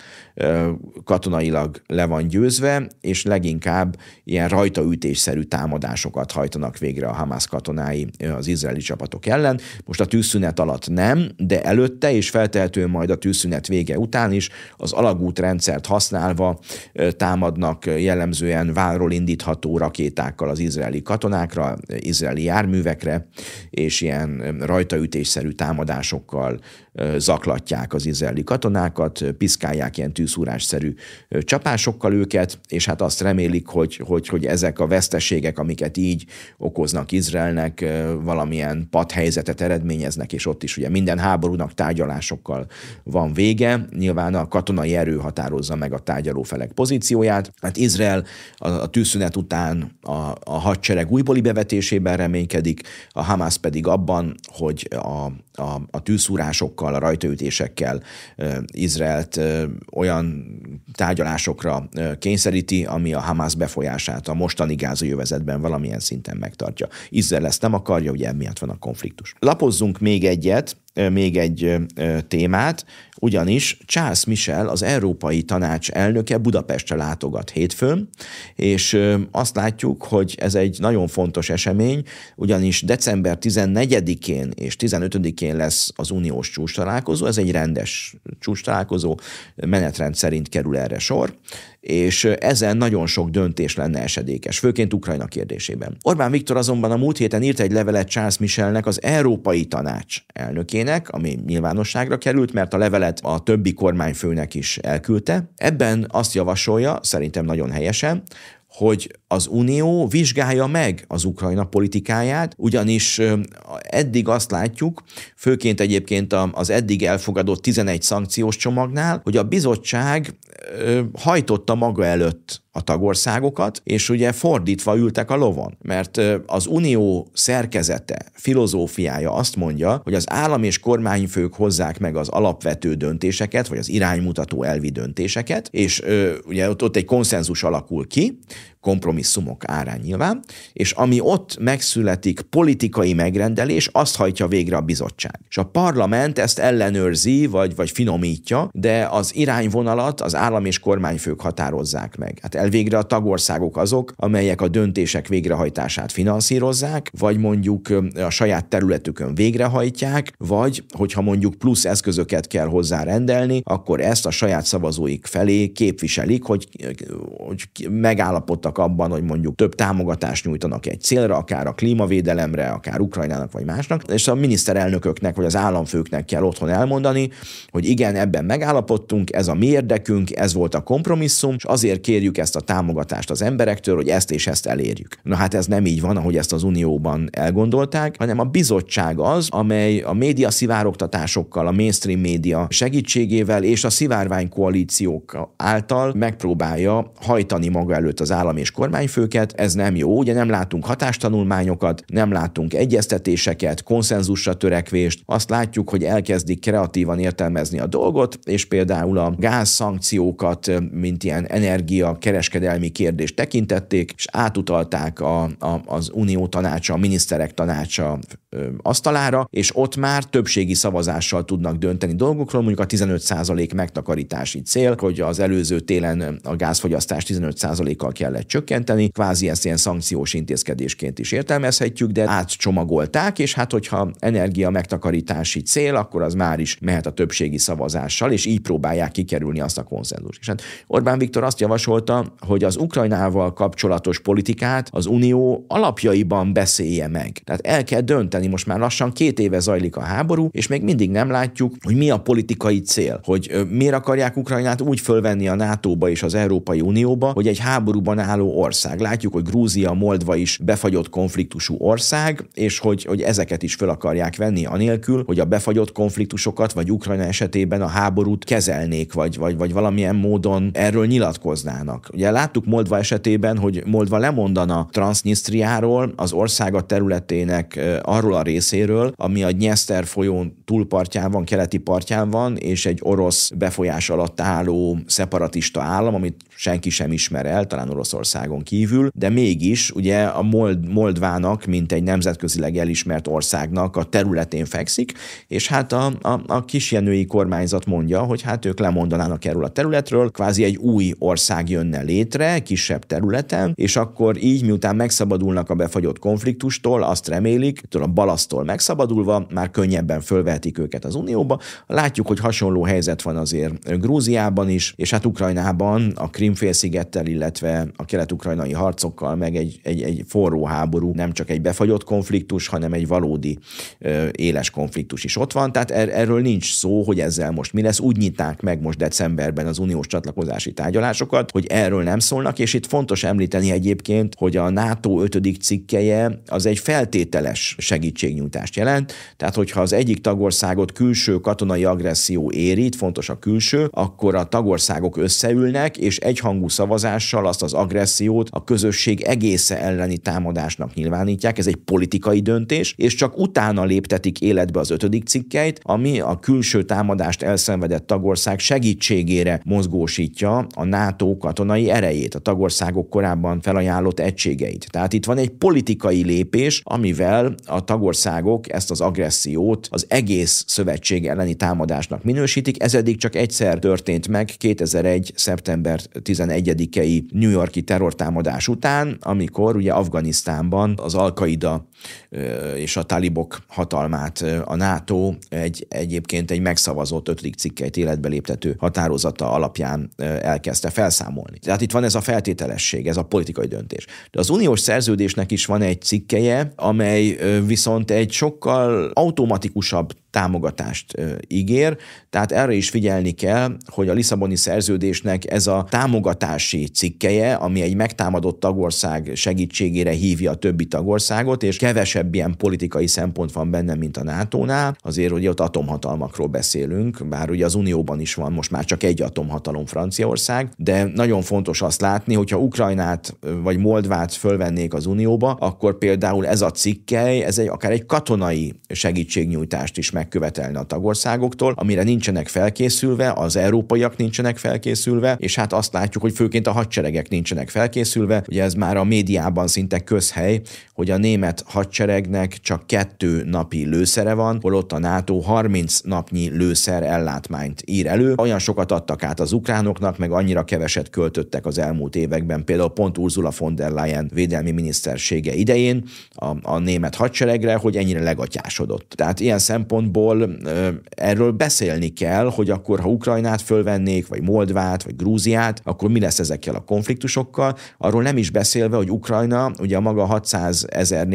katonailag le van győzve, és leginkább ilyen rajtaütésszerű támadásokat hajtanak végre a Hamas katonái az izraeli csapatok ellen. Most a tűzszünet alatt nem, de előtte, és feltehetően majd a tűzszünet vége után is az alagútrendszert használva támadnak jellemzően válról indítható rakétákkal az izraeli katonákra, izraeli járművekre, és ilyen rajtaütésszerű támadásokkal zaklatják az izraeli katonákat, piszkálják ilyen tűzúrásszerű csapásokkal őket, és hát azt remélik, hogy, hogy, hogy ezek a veszteségek, amiket így okoznak Izraelnek, valamilyen padhelyzetet eredményeznek, és ott is ugye minden háborúnak tárgyalásokkal van vége. Nyilván a katonai erő határozza meg a tárgyalófelek pozícióját. Hát Izrael a, a tűzszünet után a, a hadsereg újbóli bevetésében reménykedik, a Hamas pedig abban, hogy a, a, a tűzszúrásokkal, a rajtaütésekkel Izraelt olyan tárgyalásokra kényszeríti, ami a Hamas befolyását a mostani gázajövezetben valamilyen szinten megtartja. Izrael ezt nem akarja, ugye emiatt van a konfliktus. Lapozzunk még egyet, még egy témát, ugyanis Charles Michel, az Európai Tanács elnöke Budapestre látogat hétfőn, és azt látjuk, hogy ez egy nagyon fontos esemény, ugyanis december 14-én és 15-én lesz az uniós csúcs találkozó, ez egy rendes csúcs találkozó, menetrend szerint kerül erre sor, és ezen nagyon sok döntés lenne esedékes, főként Ukrajna kérdésében. Orbán Viktor azonban a múlt héten írt egy levelet Charles Michelnek, az Európai Tanács elnökének, ami nyilvánosságra került, mert a levelet a többi kormányfőnek is elküldte. Ebben azt javasolja, szerintem nagyon helyesen, hogy az Unió vizsgálja meg az Ukrajna politikáját, ugyanis eddig azt látjuk, főként egyébként az eddig elfogadott 11 szankciós csomagnál, hogy a bizottság hajtotta maga előtt a tagországokat, és ugye fordítva ültek a lovon, mert az unió szerkezete, filozófiája azt mondja, hogy az állam és kormányfők hozzák meg az alapvető döntéseket, vagy az iránymutató elvi döntéseket, és ugye ott, ott egy konszenzus alakul ki, kompromisszumok árán nyilván, és ami ott megszületik politikai megrendelés, azt hajtja végre a bizottság. És a parlament ezt ellenőrzi, vagy, vagy finomítja, de az irányvonalat az állam és kormányfők határozzák meg. Hát elvégre a tagországok azok, amelyek a döntések végrehajtását finanszírozzák, vagy mondjuk a saját területükön végrehajtják, vagy hogyha mondjuk plusz eszközöket kell hozzá rendelni, akkor ezt a saját szavazóik felé képviselik, hogy, hogy megállapodtak abban, hogy mondjuk több támogatást nyújtanak egy célra, akár a klímavédelemre, akár Ukrajnának vagy másnak, és a miniszterelnököknek vagy az államfőknek kell otthon elmondani, hogy igen, ebben megállapodtunk, ez a mi érdekünk, ez volt a kompromisszum, és azért kérjük ezt a támogatást az emberektől, hogy ezt és ezt elérjük. Na hát ez nem így van, ahogy ezt az Unióban elgondolták, hanem a bizottság az, amely a média szivárogtatásokkal, a mainstream média segítségével és a szivárvány koalíciók által megpróbálja hajtani maga előtt az állam és kormányfőket, ez nem jó, ugye nem látunk hatástanulmányokat, nem látunk egyeztetéseket, konszenzusra törekvést, azt látjuk, hogy elkezdik kreatívan értelmezni a dolgot, és például a gázszankciókat, mint ilyen energia kereskedelmi kérdést tekintették, és átutalták a, a, az Unió tanácsa, a miniszterek tanácsa asztalára, és ott már többségi szavazással tudnak dönteni dolgokról, mondjuk a 15% megtakarítási cél, hogy az előző télen a gázfogyasztást 15%-kal kellett csökkenteni, kvázi ezt ilyen szankciós intézkedésként is értelmezhetjük, de átcsomagolták, és hát hogyha energia megtakarítási cél, akkor az már is mehet a többségi szavazással, és így próbálják kikerülni azt a konszenzust. És hát Orbán Viktor azt javasolta, hogy az Ukrajnával kapcsolatos politikát az Unió alapjaiban beszélje meg. Tehát el kell dönteni, most már lassan két éve zajlik a háború, és még mindig nem látjuk, hogy mi a politikai cél, hogy miért akarják Ukrajnát úgy fölvenni a NATO-ba és az Európai Unióba, hogy egy háborúban álló ország. Látjuk, hogy Grúzia, Moldva is befagyott konfliktusú ország, és hogy, hogy ezeket is föl akarják venni anélkül, hogy a befagyott konfliktusokat, vagy Ukrajna esetében a háborút kezelnék, vagy, vagy, vagy valamilyen módon erről nyilatkoznának. Ugye láttuk Moldva esetében, hogy Moldva lemondana Transnistriáról, az ország a területének arról a részéről, ami a Nyeszter folyón túlpartján van, keleti partján van, és egy orosz befolyás alatt álló szeparatista állam, amit senki sem ismer el, talán Oroszországon kívül, de mégis ugye a Mold, Moldvának, mint egy nemzetközileg elismert országnak a területén fekszik, és hát a, a, a kisjenői kormányzat mondja, hogy hát ők lemondanának erről a területről, kvázi egy új ország jönne létre, kisebb területen, és akkor így, miután megszabadulnak a befagyott konfliktustól, azt remélik, a balasztól megszabadulva, már könnyebben fölvehetik őket az Unióba. Látjuk, hogy hasonló helyzet van azért Grúziában is, és hát Ukrajnában a Krimfélszigettel, illetve a kelet-ukrajnai harcokkal, meg egy, egy, egy forró háború, nem csak egy befagyott konfliktus, hanem egy valódi ö, éles konfliktus is ott van. Tehát er, erről nincs szó, hogy ezzel most mi lesz. Úgy nyiták meg most decemberben az uniós csatlakozási tárgyalásokat, hogy erről nem szólnak, és itt fontos említeni egyébként, hogy a NATO ötödik cikkeje az egy feltételes segítségnyújtást jelent. Tehát, hogyha az egyik tagországot külső katonai agresszió érít, fontos a külső, akkor a tagországok összeülnek, és egyhangú szavazással azt az agressziót a közösség egésze elleni támadásnak nyilvánítják. Ez egy politikai döntés, és csak utána léptetik életbe az ötödik cikkeit, ami a külső támadást elszenvedett tagország segítségére mozgósítja a NATO katonai erejét, a tagországok korábban felajánlott egységeit. Tehát itt van egy politikai lépés, amivel a tagországok ezt az agressziót az egész szövetség elleni támadásnak minősítik. Ez eddig csak egyszer történt meg 2001. szeptember 11-i New Yorki terrortámadás után, amikor ugye Afganisztánban az Al-Qaida és a talibok hatalmát a NATO egy, egyébként egy megszavazott ötödik cikkeit életbe léptető határozata alapján elkezdte felszámolni. Tehát itt van ez a feltételesség, ez a politikai döntés. De az uniós szerződésnek is van egy cikkeje, amely viszont egy sokkal automatikusabb támogatást ígér, tehát erre is figyelni kell, hogy a Lisszaboni szerződésnek ez a támogatási cikkeje, ami egy megtámadott tagország segítségére hívja a többi tagországot, és kevesebb ilyen politikai szempont van benne, mint a NATO-nál, azért hogy ott atomhatalmakról beszélünk, bár ugye az Unióban is van most már csak egy atomhatalom Franciaország, de nagyon fontos azt látni, hogyha Ukrajnát vagy Moldvát fölvennék az Unióba, akkor például ez a cikkely, ez egy, akár egy katonai segítségnyújtást is megkövetelne a tagországoktól, amire nincsenek felkészülve, az európaiak nincsenek felkészülve, és hát azt látjuk, hogy főként a hadseregek nincsenek felkészülve. Ugye ez már a médiában szinte közhely, hogy a német hadseregnek csak kettő napi lőszere van, holott a NATO 30 napnyi lőszer ellátmányt ír elő. Olyan sokat adtak át az ukránoknak, meg annyira keveset költöttek az elmúlt években, például pont Ursula von der Leyen védelmi minisztersége idején a, a német hadseregre, hogy ennyire legatyásodott. Tehát ilyen szempontból erről beszélni kell, hogy akkor, ha Ukrajnát fölvennék, vagy Moldvát, vagy Grúziát, akkor mi lesz ezekkel a konfliktusokkal. Arról nem is beszélve, hogy Ukrajna ugye a maga 600 ezer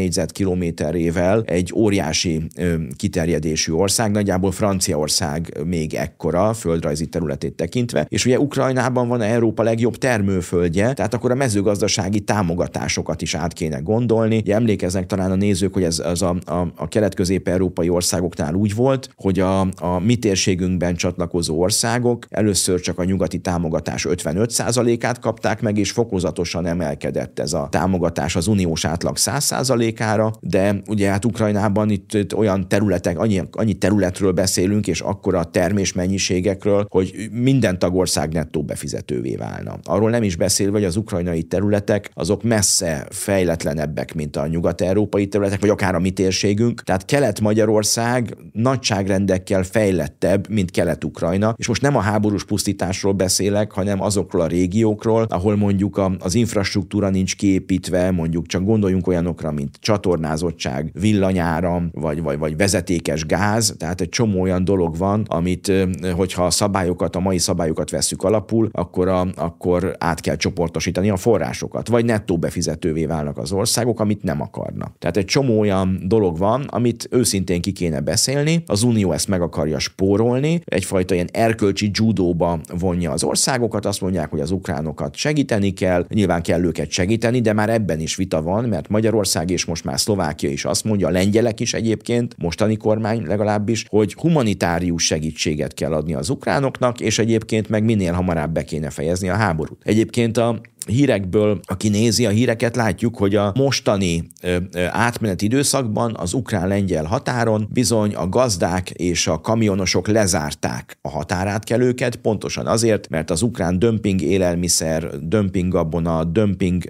négyzetkilométerével egy óriási kiterjedésű ország, nagyjából Franciaország még ekkora földrajzi területét tekintve, és ugye Ukrajnában van Európa legjobb termőföldje, tehát akkor a mezőgazdasági támogatásokat is át kéne gondolni. Ugye emlékeznek talán a nézők, hogy ez az a, a, a kelet-közép-európai országoknál úgy volt, hogy a, a mi térségünkben csatlakozó országok először csak a nyugati támogatás 55%-át kapták meg, és fokozatosan emelkedett ez a támogatás az uniós átlag 100%-ára, de ugye hát Ukrajnában itt, itt olyan területek, annyi, annyi területről beszélünk, és akkora termésmennyiségekről, hogy minden tagország nettó befizetővé válna. Arról nem is beszélve, hogy az ukrajnai területek azok messze fejletlenebbek, mint a nyugat-európai területek, vagy akár a mi térségünk. Tehát Kelet-Magyarország nagyságrendekkel fejlettebb, mint Kelet-Ukrajna, és most nem a háborús pusztításról beszélek, hanem azokról a régiókról, ahol mondjuk az infrastruktúra nincs kiépítve, mondjuk csak gondoljunk olyanokra, mint csatornázottság, villanyáram, vagy, vagy, vagy vezetékes gáz, tehát egy csomó olyan dolog van, amit, hogyha a szabályokat, a mai szabályokat vesszük alapul, akkor, a, akkor át kell csoportosítani a forrásokat, vagy nettó befizetővé válnak az országok, amit nem akarnak. Tehát egy csomó olyan dolog van, amit őszintén ki kéne beszélni, az Unió ezt meg akarja spórolni, egyfajta ilyen erkölcsi judóba vonja az országokat, azt mondják, hogy az ukránokat segíteni kell, nyilván kell őket segíteni, de már ebben is vita van, mert Magyarország és most már Szlovákia is azt mondja, a lengyelek is egyébként, mostani kormány legalábbis, hogy humanitárius segítséget kell adni az ukránoknak, és egyébként meg minél hamarabb be kéne fejezni a háborút. Egyébként a hírekből, aki nézi a híreket, látjuk, hogy a mostani átmeneti időszakban az ukrán-lengyel határon bizony a gazdák és a kamionosok lezárták a határátkelőket, pontosan azért, mert az ukrán dömping élelmiszer, dömping gabona, dömping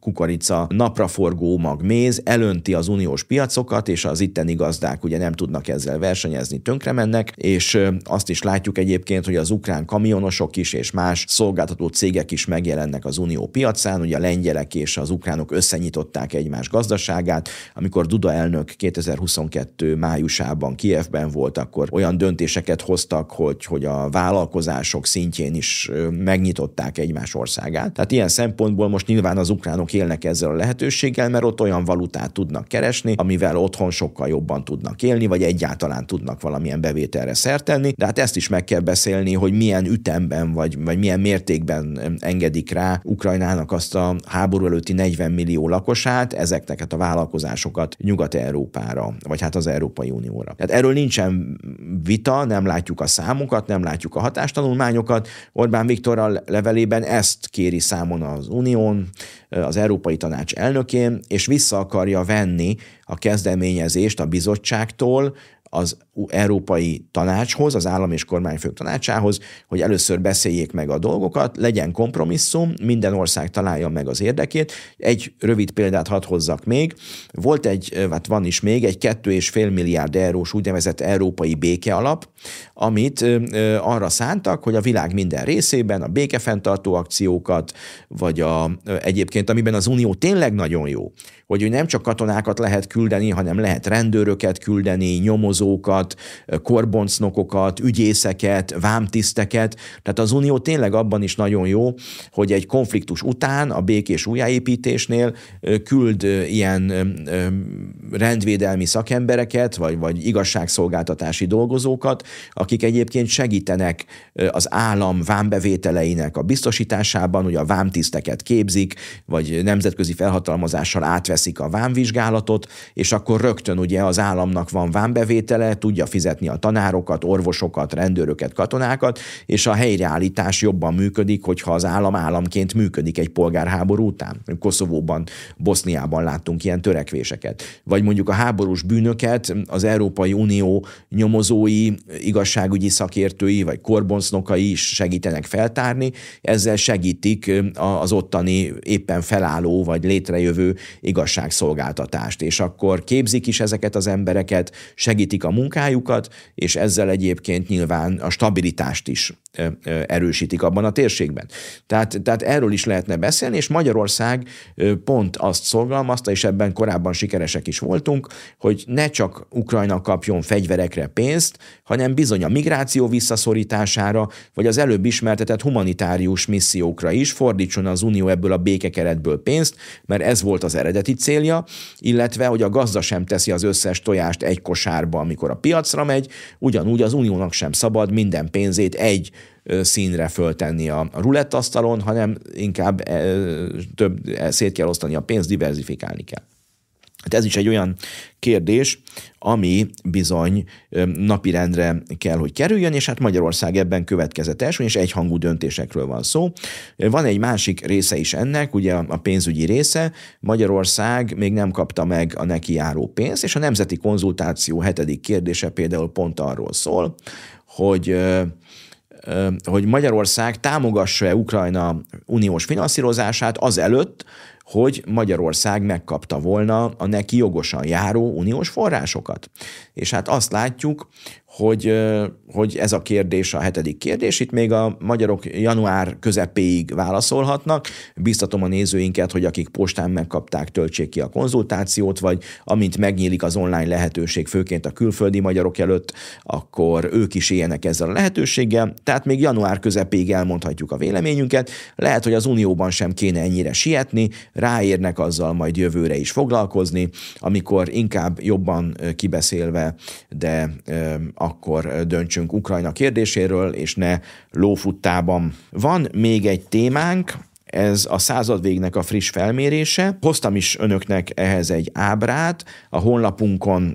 kukorica, napraforgó magméz elönti az uniós piacokat, és az itteni gazdák ugye nem tudnak ezzel versenyezni, tönkre mennek, és azt is látjuk egyébként, hogy az ukrán kamionosok is és más szolgáltató cégek is megjelennek az unió Unió piacán, ugye a lengyelek és az ukránok összenyitották egymás gazdaságát. Amikor Duda elnök 2022 májusában Kievben volt, akkor olyan döntéseket hoztak, hogy, hogy a vállalkozások szintjén is megnyitották egymás országát. Tehát ilyen szempontból most nyilván az ukránok élnek ezzel a lehetőséggel, mert ott olyan valutát tudnak keresni, amivel otthon sokkal jobban tudnak élni, vagy egyáltalán tudnak valamilyen bevételre szertenni. De hát ezt is meg kell beszélni, hogy milyen ütemben vagy, vagy milyen mértékben engedik rá Ukrajnának azt a háború előtti 40 millió lakosát, ezeknek a vállalkozásokat Nyugat-Európára, vagy hát az Európai Unióra. Tehát erről nincsen vita, nem látjuk a számokat, nem látjuk a hatástanulmányokat. Orbán Viktor a levelében ezt kéri számon az Unión, az Európai Tanács elnökén, és vissza akarja venni a kezdeményezést a bizottságtól, az Európai Tanácshoz, az állam és kormányfők tanácsához, hogy először beszéljék meg a dolgokat, legyen kompromisszum, minden ország találja meg az érdekét. Egy rövid példát hadd hozzak még. Volt egy, hát van is még, egy 2,5 milliárd eurós úgynevezett európai békealap, amit arra szántak, hogy a világ minden részében a békefenntartó akciókat, vagy a, egyébként, amiben az Unió tényleg nagyon jó, hogy nem csak katonákat lehet küldeni, hanem lehet rendőröket küldeni, nyomozó dolgozókat, korboncnokokat, ügyészeket, vámtiszteket. Tehát az Unió tényleg abban is nagyon jó, hogy egy konfliktus után a békés újjáépítésnél küld ilyen rendvédelmi szakembereket, vagy, vagy igazságszolgáltatási dolgozókat, akik egyébként segítenek az állam vámbevételeinek a biztosításában, hogy a vámtiszteket képzik, vagy nemzetközi felhatalmazással átveszik a vámvizsgálatot, és akkor rögtön ugye az államnak van vámbevétele, tudja fizetni a tanárokat, orvosokat, rendőröket, katonákat, és a helyreállítás jobban működik, hogyha az állam államként működik egy polgárháború után. Koszovóban, Boszniában láttunk ilyen törekvéseket. Vagy mondjuk a háborús bűnöket az Európai Unió nyomozói, igazságügyi szakértői, vagy korbonsnokai is segítenek feltárni, ezzel segítik az ottani éppen felálló vagy létrejövő igazságszolgáltatást. És akkor képzik is ezeket az embereket, segítik a munkájukat, és ezzel egyébként nyilván a stabilitást is erősítik abban a térségben. Tehát, tehát erről is lehetne beszélni, és Magyarország pont azt szorgalmazta, és ebben korábban sikeresek is voltunk, hogy ne csak Ukrajna kapjon fegyverekre pénzt, hanem bizony a migráció visszaszorítására, vagy az előbb ismertetett humanitárius missziókra is fordítson az Unió ebből a békekeretből pénzt, mert ez volt az eredeti célja, illetve, hogy a gazda sem teszi az összes tojást egy kosárba, amikor a piacra megy, ugyanúgy az Uniónak sem szabad minden pénzét egy színre föltenni a rulettasztalon, hanem inkább több szét kell osztani a pénzt, diversifikálni kell. Hát ez is egy olyan kérdés, ami bizony napirendre kell, hogy kerüljön, és hát Magyarország ebben következetes, és egyhangú döntésekről van szó. Van egy másik része is ennek, ugye a pénzügyi része. Magyarország még nem kapta meg a neki járó pénzt, és a nemzeti konzultáció hetedik kérdése például pont arról szól, hogy hogy Magyarország támogassa-e Ukrajna uniós finanszírozását azelőtt, hogy Magyarország megkapta volna a neki jogosan járó uniós forrásokat. És hát azt látjuk, hogy, hogy ez a kérdés a hetedik kérdés. Itt még a magyarok január közepéig válaszolhatnak. Biztatom a nézőinket, hogy akik postán megkapták, töltsék ki a konzultációt, vagy amint megnyílik az online lehetőség, főként a külföldi magyarok előtt, akkor ők is éljenek ezzel a lehetőséggel. Tehát még január közepéig elmondhatjuk a véleményünket. Lehet, hogy az Unióban sem kéne ennyire sietni, ráérnek azzal majd jövőre is foglalkozni, amikor inkább jobban kibeszélve, de akkor döntsünk Ukrajna kérdéséről, és ne lófuttában. Van még egy témánk, ez a századvégnek a friss felmérése. Hoztam is önöknek ehhez egy ábrát. A honlapunkon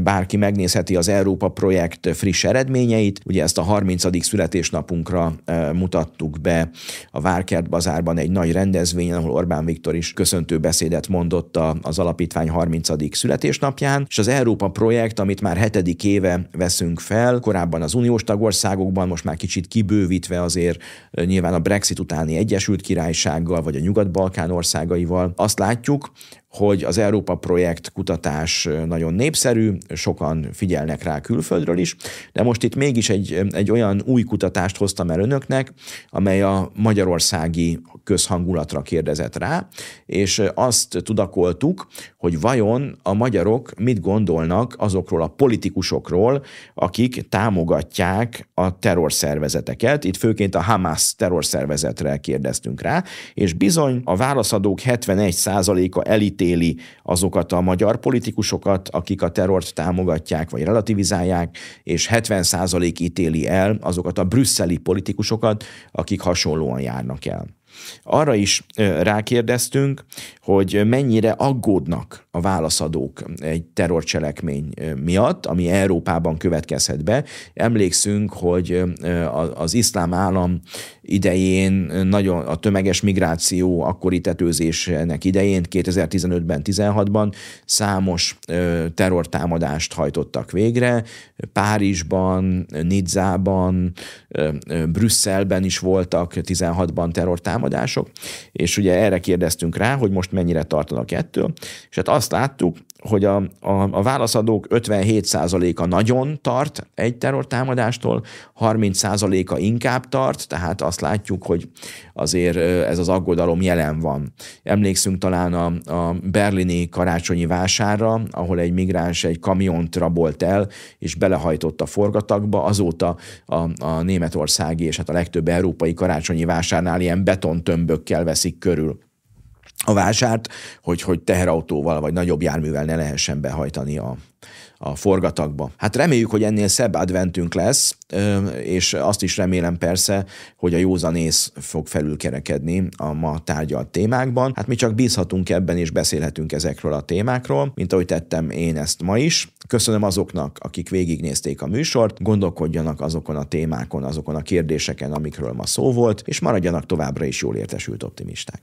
bárki megnézheti az Európa projekt friss eredményeit. Ugye ezt a 30. születésnapunkra mutattuk be a Várkert bazárban egy nagy rendezvényen, ahol Orbán Viktor is köszöntő beszédet mondott az alapítvány 30. születésnapján, és az Európa projekt, amit már hetedik éve veszünk fel, korábban az uniós tagországokban, most már kicsit kibővítve azért nyilván a Brexit utáni Egyesült Királysággal, vagy a Nyugat-Balkán országaival. Azt látjuk, hogy az Európa projekt kutatás nagyon népszerű, sokan figyelnek rá külföldről is, de most itt mégis egy, egy olyan új kutatást hoztam el önöknek, amely a magyarországi közhangulatra kérdezett rá, és azt tudakoltuk, hogy vajon a magyarok mit gondolnak azokról a politikusokról, akik támogatják a terrorszervezeteket. Itt főként a Hamas terrorszervezetre kérdeztünk rá, és bizony a válaszadók 71%-a elít elítéli azokat a magyar politikusokat, akik a terrort támogatják vagy relativizálják, és 70% ítéli el azokat a brüsszeli politikusokat, akik hasonlóan járnak el. Arra is rákérdeztünk, hogy mennyire aggódnak a válaszadók egy terrorcselekmény miatt, ami Európában következhet be. Emlékszünk, hogy az iszlám állam idején nagyon a tömeges migráció akkori tetőzésnek idején 2015-ben, 16-ban számos terrortámadást hajtottak végre. Párizsban, Nidzában, Brüsszelben is voltak 16-ban terrortámadások, és ugye erre kérdeztünk rá, hogy most mennyire tartanak ettől, és hát azt láttuk, hogy a, a, a válaszadók 57%-a nagyon tart egy terrortámadástól, 30%-a inkább tart, tehát azt azt látjuk, hogy azért ez az aggodalom jelen van. Emlékszünk talán a, a berlini karácsonyi vásárra, ahol egy migráns egy kamiont rabolt el, és belehajtott a forgatagba, azóta a, a németországi és hát a legtöbb európai karácsonyi vásárnál ilyen betontömbökkel veszik körül a vásárt, hogy, hogy teherautóval vagy nagyobb járművel ne lehessen behajtani a, a forgatagba. Hát reméljük, hogy ennél szebb adventünk lesz, és azt is remélem persze, hogy a józanész fog felülkerekedni a ma tárgyalt témákban. Hát mi csak bízhatunk ebben, és beszélhetünk ezekről a témákról, mint ahogy tettem én ezt ma is. Köszönöm azoknak, akik végignézték a műsort, gondolkodjanak azokon a témákon, azokon a kérdéseken, amikről ma szó volt, és maradjanak továbbra is jól értesült optimisták.